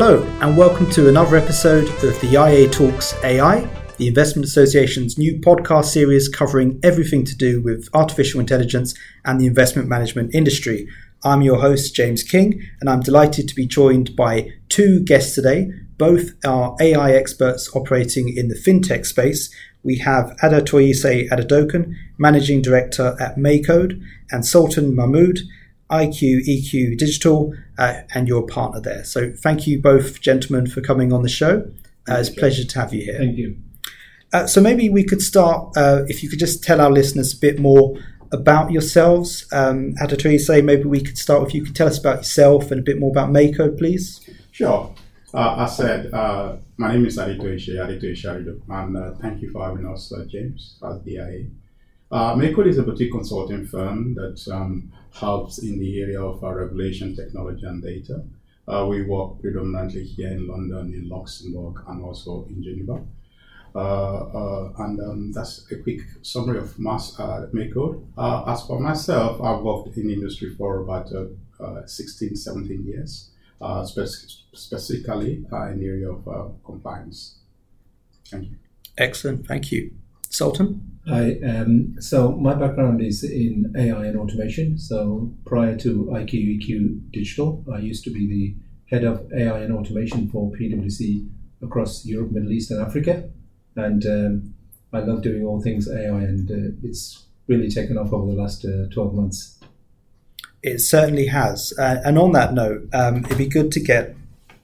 Hello, and welcome to another episode of the IA Talks AI, the Investment Association's new podcast series covering everything to do with artificial intelligence and the investment management industry. I'm your host, James King, and I'm delighted to be joined by two guests today. Both are AI experts operating in the fintech space. We have Adetoyese Adedokun, Managing Director at Maycode, and Sultan Mahmood, IQEQ Digital, uh, and your partner there. So thank you both, gentlemen, for coming on the show. Uh, it's a pleasure to have you here. Thank you. Uh, so maybe we could start, uh, if you could just tell our listeners a bit more about yourselves. Um, say maybe we could start with you could tell us about yourself and a bit more about Maycode, please. Sure. Uh, I said, uh, my name is Adetoyese Adetoyese and uh, thank you for having us, uh, James, at the IA. Uh, is a boutique consulting firm that um, helps in the area of uh, regulation, technology, and data. Uh, we work predominantly here in London, in Luxembourg, and also in Geneva. Uh, uh, and um, that's a quick summary of mass uh. Uh, as for myself, I've worked in industry for about uh, 16, 17 years, spe- specifically in the area of compliance. Thank you. Excellent, thank you. Sultan? Hi. Um, so my background is in AI and automation. So prior to IQEQ Digital, I used to be the head of AI and automation for PwC across Europe, Middle East, and Africa. And um, I love doing all things AI, and uh, it's really taken off over the last uh, 12 months. It certainly has. Uh, and on that note, um, it'd be good to get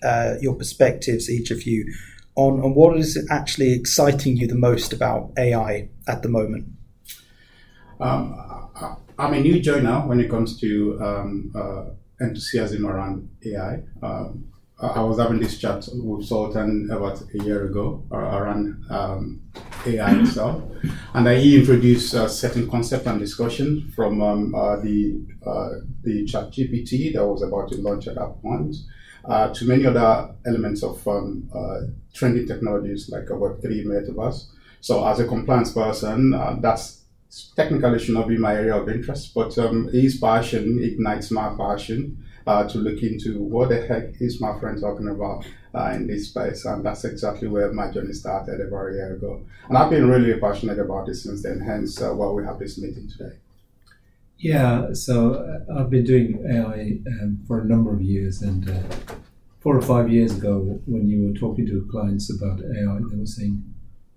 uh, your perspectives, each of you, on, on what is actually exciting you the most about AI at the moment? Um, I'm a new joiner when it comes to um, uh, enthusiasm around AI. Um, I was having this chat with Sultan about a year ago uh, around um, AI itself, and he introduced a certain concept and discussion from um, uh, the uh, the ChatGPT that was about to launch at that point uh, to many other elements of um, uh, trending technologies like a Web3 metaverse. So, as a compliance person, uh, that's technically should not be my area of interest, but um, his passion ignites my passion uh, to look into what the heck is my friend talking about uh, in this space. And that's exactly where my journey started about a year ago. And I've been really passionate about it since then, hence uh, why we have this meeting today. Yeah, so uh, I've been doing AI um, for a number of years, and uh, four or five years ago, when you were talking to clients about AI, they were saying,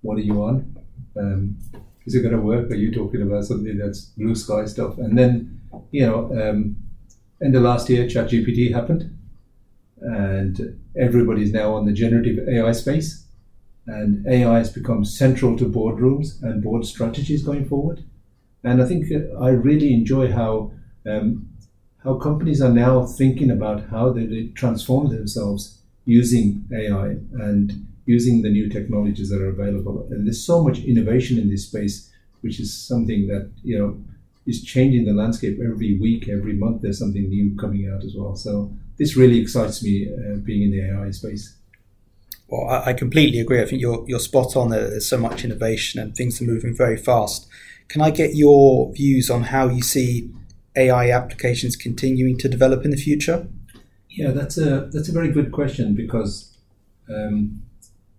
"What are you on? Um, is it going to work? Are you talking about something that's blue sky stuff?" And then, you know, um, in the last year, ChatGPT happened, and everybody's now on the generative AI space, and AI has become central to boardrooms and board strategies going forward. And I think uh, I really enjoy how um, how companies are now thinking about how they transform themselves using AI and using the new technologies that are available. And there's so much innovation in this space, which is something that you know is changing the landscape every week, every month. There's something new coming out as well. So this really excites me uh, being in the AI space. Well, I, I completely agree. I think you're you're spot on. There. There's so much innovation and things are moving very fast. Can I get your views on how you see AI applications continuing to develop in the future? Yeah, that's a that's a very good question because um,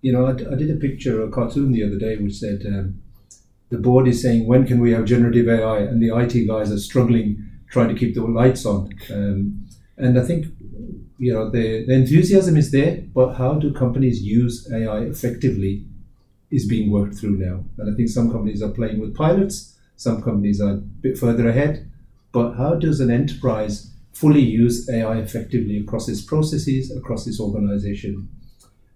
you know I, I, did a picture, a cartoon the other day, which said um, the board is saying when can we have generative AI, and the IT guys are struggling trying to keep the lights on. Um, and I think you know the, the enthusiasm is there, but how do companies use AI effectively is being worked through now. And I think some companies are playing with pilots, some companies are a bit further ahead. But how does an enterprise fully use AI effectively across its processes, across its organization?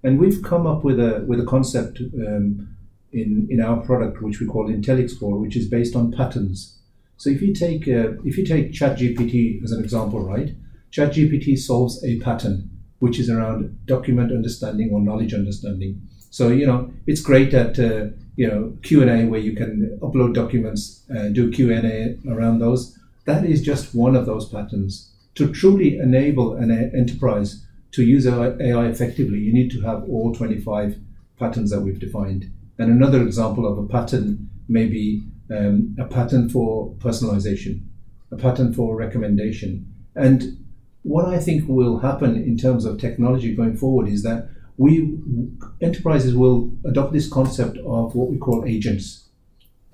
And we've come up with a with a concept um, in in our product which we call IntelliXplore, which is based on patterns. So if you take uh, if you take ChatGPT as an example, right? ChatGPT solves a pattern which is around document understanding or knowledge understanding. So you know it's great at uh, you know Q and A where you can upload documents, uh, do Q and A around those. That is just one of those patterns. To truly enable an enterprise to use AI effectively, you need to have all 25 patterns that we've defined. And another example of a pattern may be um, a pattern for personalization, a pattern for recommendation. And what I think will happen in terms of technology going forward is that we enterprises will adopt this concept of what we call agents,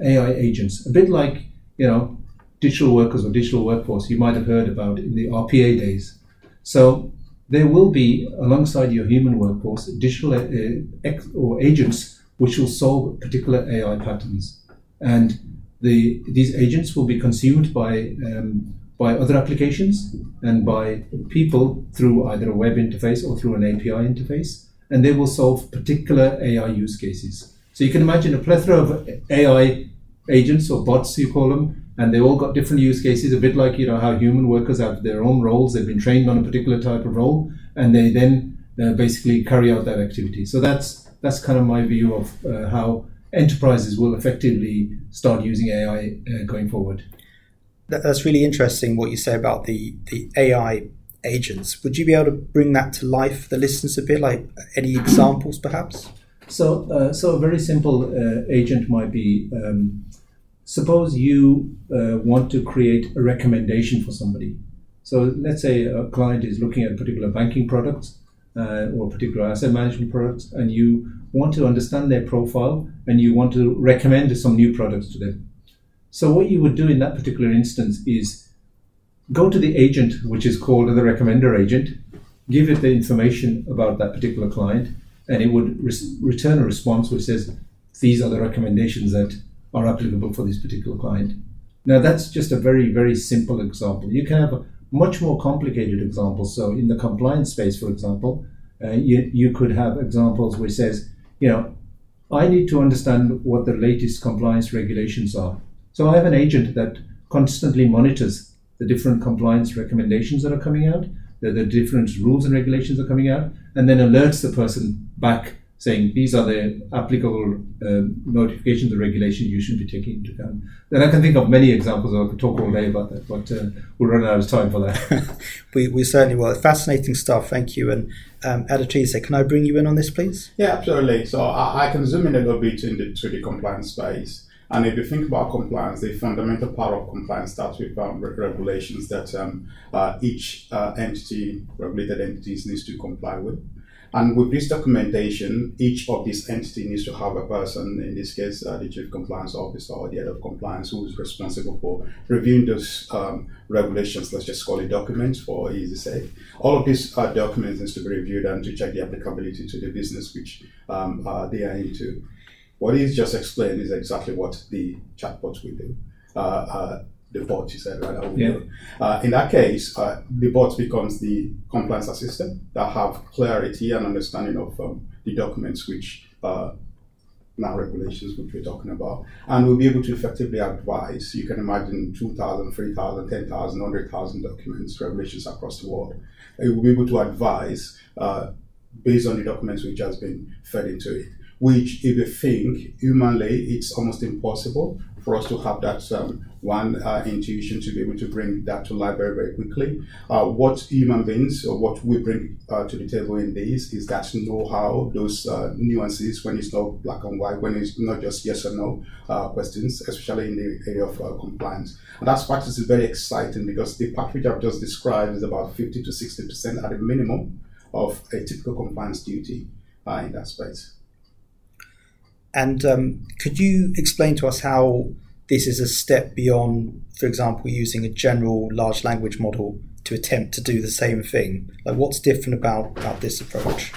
AI agents, a bit like you know digital workers or digital workforce. You might have heard about in the RPA days. So there will be alongside your human workforce digital uh, or agents which will solve particular AI patterns, and the these agents will be consumed by um, by other applications and by people through either a web interface or through an API interface, and they will solve particular AI use cases. So you can imagine a plethora of AI agents or bots, you call them, and they all got different use cases, a bit like you know how human workers have their own roles. They've been trained on a particular type of role, and they then uh, basically carry out that activity. So that's that's kind of my view of uh, how enterprises will effectively start using AI uh, going forward that's really interesting what you say about the the AI agents. Would you be able to bring that to life for the listeners a bit? Like any examples, perhaps? So, uh, so a very simple uh, agent might be: um, suppose you uh, want to create a recommendation for somebody. So, let's say a client is looking at particular banking product uh, or particular asset management product, and you want to understand their profile and you want to recommend some new products to them. So what you would do in that particular instance is go to the agent, which is called the recommender agent, give it the information about that particular client, and it would re- return a response which says, these are the recommendations that are applicable for this particular client. Now that's just a very, very simple example. You can have much more complicated examples. So in the compliance space, for example, uh, you, you could have examples which says, you know, I need to understand what the latest compliance regulations are. So I have an agent that constantly monitors the different compliance recommendations that are coming out, the, the different rules and regulations that are coming out, and then alerts the person back saying these are the applicable uh, notifications or regulations you should be taking into account. Then I can think of many examples. I could talk all day about that, but uh, we'll run out of time for that. we, we certainly will. Fascinating stuff. Thank you. And um, Adetoyese, can I bring you in on this, please? Yeah, absolutely. So I, I can zoom in a little bit into the, the compliance space. And if you think about compliance, the fundamental part of compliance starts with um, regulations that um, uh, each uh, entity, regulated entities, needs to comply with. And with this documentation, each of these entities needs to have a person, in this case, uh, the chief compliance officer or the head of compliance, who is responsible for reviewing those um, regulations. Let's just call it documents for easy sake. All of these uh, documents needs to be reviewed and to check the applicability to the business which um, uh, they are into. What he's just explained is exactly what the chatbot will do. Uh, uh, the bot, you said, right? Yeah. Uh, in that case, uh, the bot becomes the compliance assistant that have clarity and understanding of um, the documents which uh, now regulations which we're talking about, and we'll be able to effectively advise. You can imagine 2,000, 3,000, 10,000, 100,000 documents, regulations across the world. It will be able to advise uh, based on the documents which has been fed into it which if you think humanly it's almost impossible for us to have that um, one uh, intuition to be able to bring that to life very, very quickly. Uh, what human beings or what we bring uh, to the table in this is that know-how, those uh, nuances when it's not black and white, when it's not just yes or no uh, questions, especially in the area of uh, compliance. And that part is very exciting because the which I've just described is about 50 to 60% at a minimum of a typical compliance duty in that space. And um, could you explain to us how this is a step beyond, for example, using a general large language model to attempt to do the same thing? Like, what's different about, about this approach?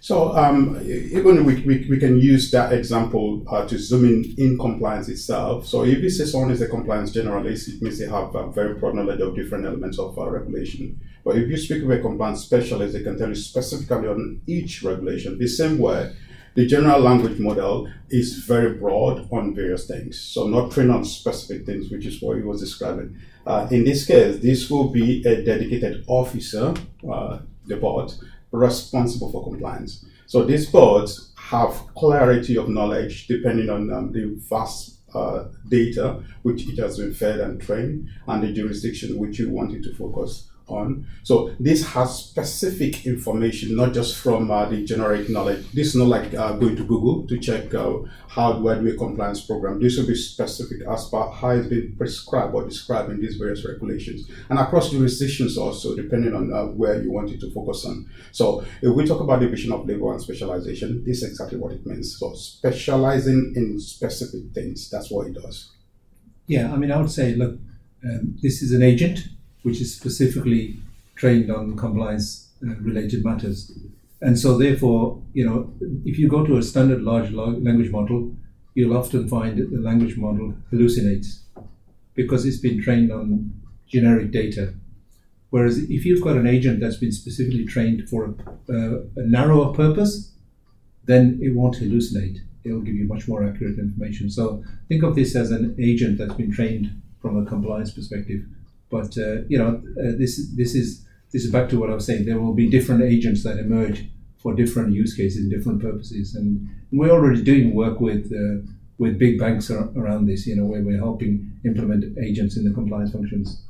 So um, even we, we, we, can use that example uh, to zoom in in compliance itself. So if you say someone is a compliance generalist, it means they have a very broad knowledge of different elements of uh, regulation. But if you speak with a compliance specialist, they can tell you specifically on each regulation. The same way the general language model is very broad on various things, so not trained on specific things, which is what he was describing. Uh, in this case, this will be a dedicated officer, uh, the board, responsible for compliance. So these boards have clarity of knowledge depending on um, the vast uh, data which it has been fed and trained and the jurisdiction which you want it to focus on. So this has specific information, not just from uh, the generic knowledge. This is not like uh, going to Google to check uh, how do I do a compliance program. This will be specific as per how it's been prescribed or described in these various regulations, and across jurisdictions also, depending on uh, where you want it to focus on. So if we talk about division of labor and specialization, this is exactly what it means. So specializing in specific things, that's what it does. Yeah, I mean, I would say, look, um, this is an agent which is specifically trained on compliance uh, related matters. And so, therefore, you know, if you go to a standard large language model, you'll often find that the language model hallucinates because it's been trained on generic data. Whereas if you've got an agent that's been specifically trained for a, uh, a narrower purpose, then it won't hallucinate. It'll give you much more accurate information. So think of this as an agent that's been trained from a compliance perspective. But uh, you know, uh, this this is this is back to what I was saying. There will be different agents that emerge for different use cases, and different purposes, and we're already doing work with uh, with big banks ar- around this. You know, where we're helping implement agents in the compliance functions.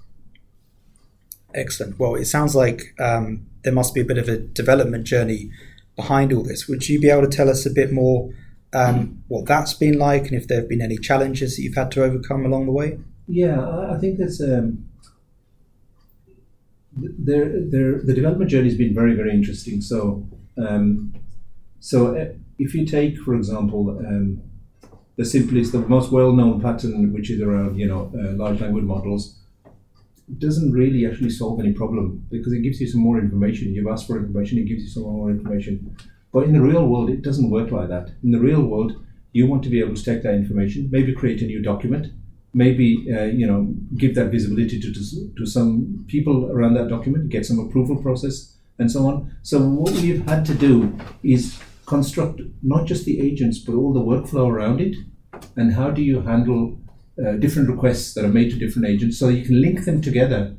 Excellent. Well, it sounds like um, there must be a bit of a development journey behind all this. Would you be able to tell us a bit more um, what that's been like, and if there have been any challenges that you've had to overcome along the way? Yeah, I think that's um, the development journey has been very, very interesting. So, um, so uh, if you take, for example, um, the simplest, the most well-known pattern, which is around you know uh, large language models, it doesn't really actually solve any problem because it gives you some more information. You've asked for information, it gives you some more information. But in the real world, it doesn't work like that. In the real world, you want to be able to take that information, maybe create a new document, maybe uh, you know give that visibility to, to, to some people around that document, get some approval process, and so on. So what we've had to do is construct not just the agents but all the workflow around it, and how do you handle uh, different requests that are made to different agents, so you can link them together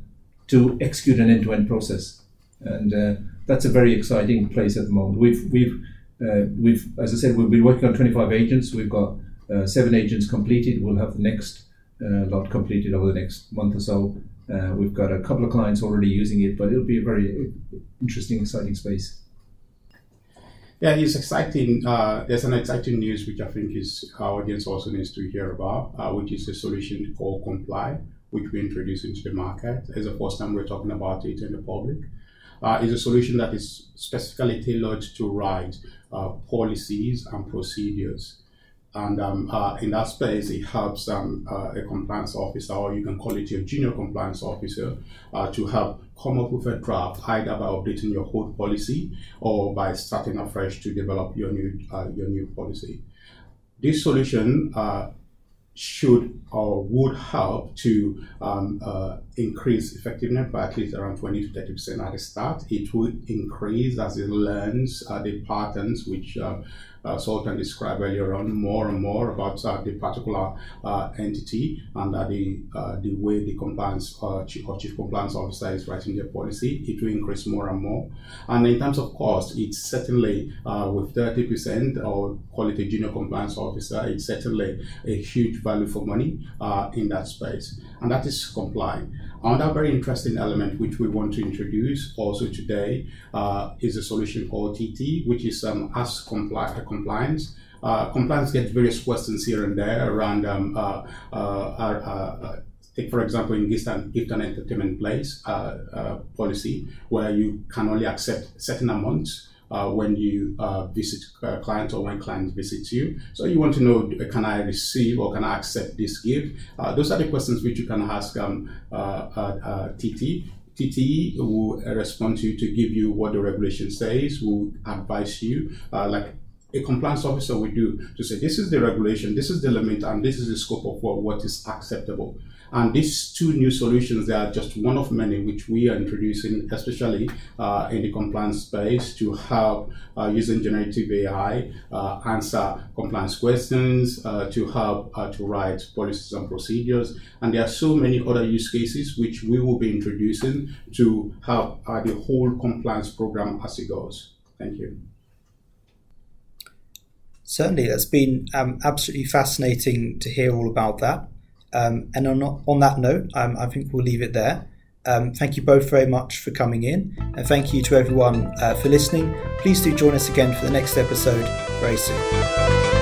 to execute an end-to-end process, and uh, that's a very exciting place at the moment. We've we've uh, we've as I said we've been working on 25 agents. We've got uh, seven agents completed. We'll have the next uh, lot completed over the next month or so. Uh, we've got a couple of clients already using it, but it'll be a very interesting, exciting space. Yeah, it's exciting. Uh, there's an exciting news which I think is our audience also needs to hear about, uh, which is a solution called Comply, which we introduced into the market. It's the first time we're talking about it in the public. Uh, it's a solution that is specifically tailored to write uh, policies and procedures and um, uh, in that space, it helps um, uh, a compliance officer, or you can call it your junior compliance officer, uh, to help come up with a draft, either by updating your whole policy or by starting afresh to develop your new uh, your new policy. This solution uh, should or would help to um, uh, increase effectiveness by at least around 20 to 30 percent at the start. It would increase as it learns uh, the patterns which uh, uh, Sultan described earlier on, more and more about uh, the particular uh, entity and uh, the uh, the way the compliance uh, chief, or chief compliance officer is writing their policy. It will increase more and more. And in terms of cost, it's certainly with 30% or quality junior compliance officer, it's certainly a huge value for money in that space. And that is complying. Another very interesting element which we want to introduce also today uh, is a solution called TT, which is um, as compli- uh, compliance. Uh, compliance gets various questions here and there around um, uh, uh, uh take for example in gift and, gift and entertainment place policy where you can only accept certain amounts uh, when you uh, visit a client or when clients visit you. So you want to know, can I receive or can I accept this gift? Uh, those are the questions which you can ask um, TT. TT will respond to you to give you what the regulation says, will advise you, uh, like a compliance officer would do, to say this is the regulation, this is the limit, and this is the scope of what, what is acceptable. And these two new solutions, they are just one of many which we are introducing, especially uh, in the compliance space, to help uh, using generative AI uh, answer compliance questions, uh, to help uh, to write policies and procedures. And there are so many other use cases which we will be introducing to help uh, the whole compliance program as it goes. Thank you. Certainly, that's been um, absolutely fascinating to hear all about that. Um, and on, on that note, um, I think we'll leave it there. Um, thank you both very much for coming in, and thank you to everyone uh, for listening. Please do join us again for the next episode very soon.